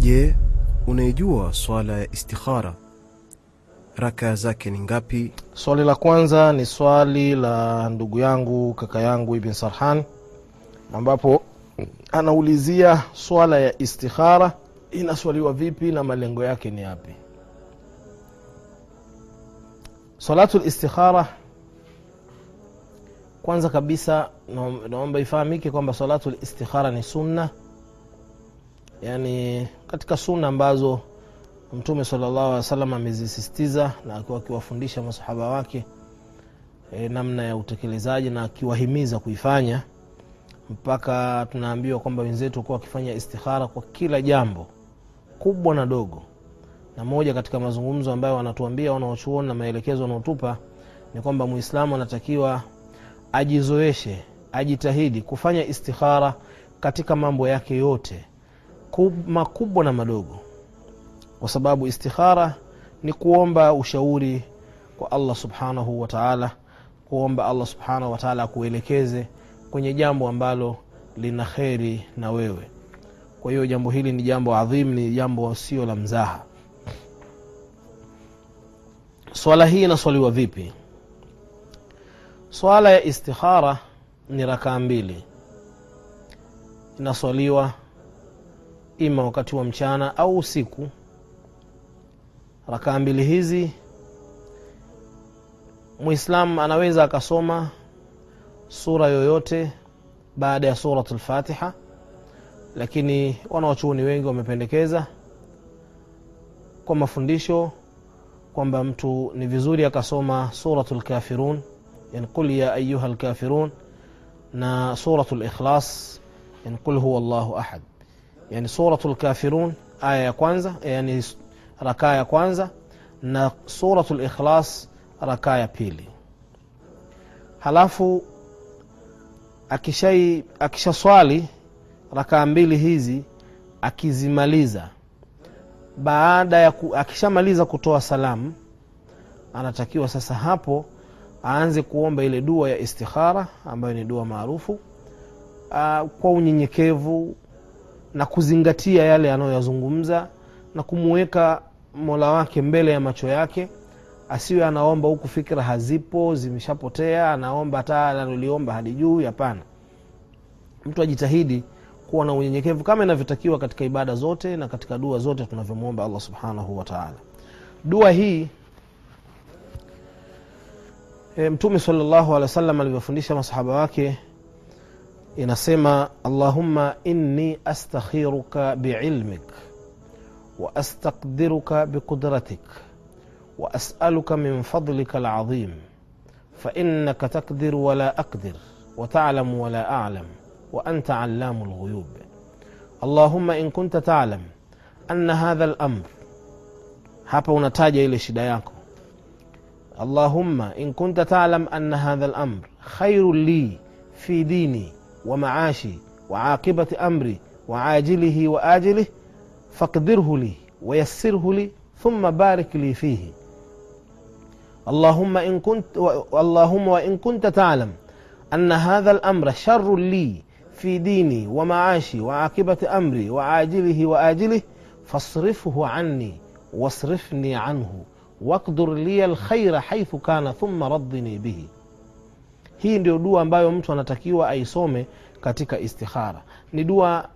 Je, unaijua swala ya istikhara? Raka zake ni ngapi? Swali la kwanza ni swali la ndugu yangu kaka yangu Ibn Sarhan, ambapo anaulizia swala ya istikhara inaswaliwa vipi na malengo yake ni yapi? Salatu listikhara, kwanza kabisa naomba ifahamike kwamba salatu listikhara ni sunna, yani katika suna ambazo Mtume sallallahu wa wasallam amezisisitiza na akiwa akiwafundisha masahaba wake e, namna ya utekelezaji na akiwahimiza kuifanya mpaka tunaambiwa kwamba wenzetu kuwa wakifanya istikhara kwa kila jambo kubwa na dogo. Na moja katika mazungumzo ambayo wanatuambia wanaochuoni na maelekezo wanaotupa ni kwamba Muislamu anatakiwa ajizoeshe, ajitahidi kufanya istikhara katika mambo yake yote makubwa na madogo kwa sababu istikhara ni kuomba ushauri kwa Allah subhanahu wa taala, kuomba Allah subhanahu wa taala akuelekeze kwenye jambo ambalo lina kheri na wewe. Kwa hiyo jambo hili ni jambo adhim, ni jambo sio la mzaha. Swala hii inaswaliwa vipi? Swala ya istikhara ni rakaa mbili, inaswaliwa ima wakati wa mchana au usiku. Rakaa mbili hizi muislam anaweza akasoma sura yoyote baada ya Surat Lfatiha, lakini wanawachuoni wengi wamependekeza kwa mafundisho kwamba mtu ni vizuri akasoma surat lkafirun yani qul ya ayuha lkafirun, na surat likhlas yani qul huwa llahu ahad, yani Suratul Kafirun aya ya kwanza, yani rakaa ya kwanza na Suratul Ikhlas rakaa ya pili. Halafu akishai akishaswali rakaa mbili hizi akizimaliza, baada ya ku, akishamaliza kutoa salamu, anatakiwa sasa hapo aanze kuomba ile dua ya istikhara ambayo ni dua maarufu ah, kwa unyenyekevu na kuzingatia yale anayoyazungumza na kumuweka mola wake mbele ya macho yake, asiwe anaomba huku fikra hazipo zimeshapotea, anaomba hata analoliomba halijui. Hapana, mtu ajitahidi kuwa na unyenyekevu kama inavyotakiwa katika ibada zote na katika dua zote tunavyomwomba Allah subhanahu wataala. Dua hii e, Mtume salllahu alehi wa sallam alivyofundisha masahaba wake inasema allahumma inni astakhiruka biilmik واستقدرك بقدرتك واسالك من فضلك العظيم فانك تقدر ولا أقدر وتعلم ولا اعلم وانت علام الغيوب اللهم ان كنت تعلم ان هذا الامر hapa unataja ile shida yako allahumma in kunta talam anna hadha lamr khairu li fi dini ومعاشي وعاقبة أمري وعاجله وآجله فاقدره لي ويسره لي ثم بارك لي فيه. اللهم إن كنت و... اللهم وإن كنت تعلم أن هذا الأمر شر لي في ديني ومعاشي وعاقبة أمري وعاجله وآجله فاصرفه عني واصرفني عنه واقدر لي الخير حيث كان ثم رضني به. Hii ndio dua ambayo mtu anatakiwa aisome katika istikhara. Ni dua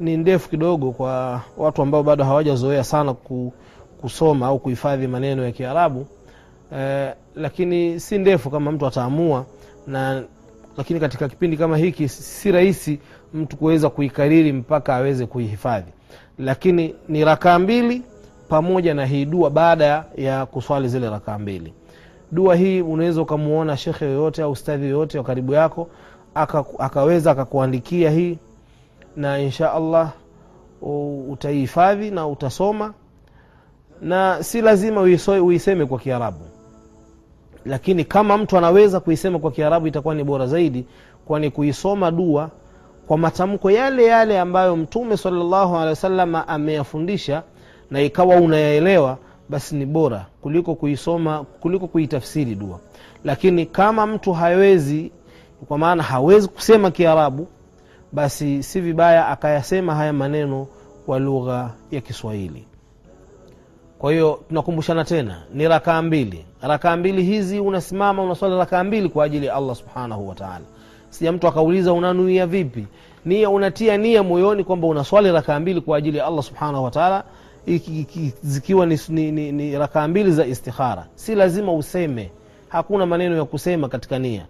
ni ndefu kidogo kwa watu ambao bado hawajazoea sana kusoma au kuhifadhi maneno ya kiarabu. Eh, lakini si ndefu kama mtu ataamua na lakini katika kipindi kama hiki si rahisi mtu kuweza kuikariri mpaka aweze kuihifadhi. Lakini ni rakaa mbili pamoja na hii dua baada ya kuswali zile rakaa mbili dua hii unaweza ukamuona shekhe yoyote au ustadhi yoyote wa karibu yako aka, akaweza akakuandikia hii na insha allah utaihifadhi na utasoma. Na si lazima uiseme kwa kiarabu. Lakini kama mtu anaweza kuisema kwa kiarabu itakuwa ni bora zaidi kwani kuisoma dua kwa matamko yale yale ambayo mtume salllahu alehi wasallam ameyafundisha na ikawa unayaelewa basi ni bora kuliko kuisoma kuliko kuitafsiri dua. Lakini kama mtu hawezi kwa maana hawezi kusema kiarabu basi si vibaya akayasema haya maneno wa lugha ya kiswahili. Kwa hiyo tunakumbushana tena ni rakaa mbili. Rakaa mbili hizi unasimama unaswali rakaa mbili kwa ajili ya allah subhanahu wataala sija mtu akauliza unanuia vipi? Nia unatia nia moyoni kwamba unaswali rakaa mbili kwa ajili ya allah subhanahu wataala zikiwa ni, ni, ni, ni rakaa mbili za istikhara. Si lazima useme. Hakuna maneno ya kusema katika nia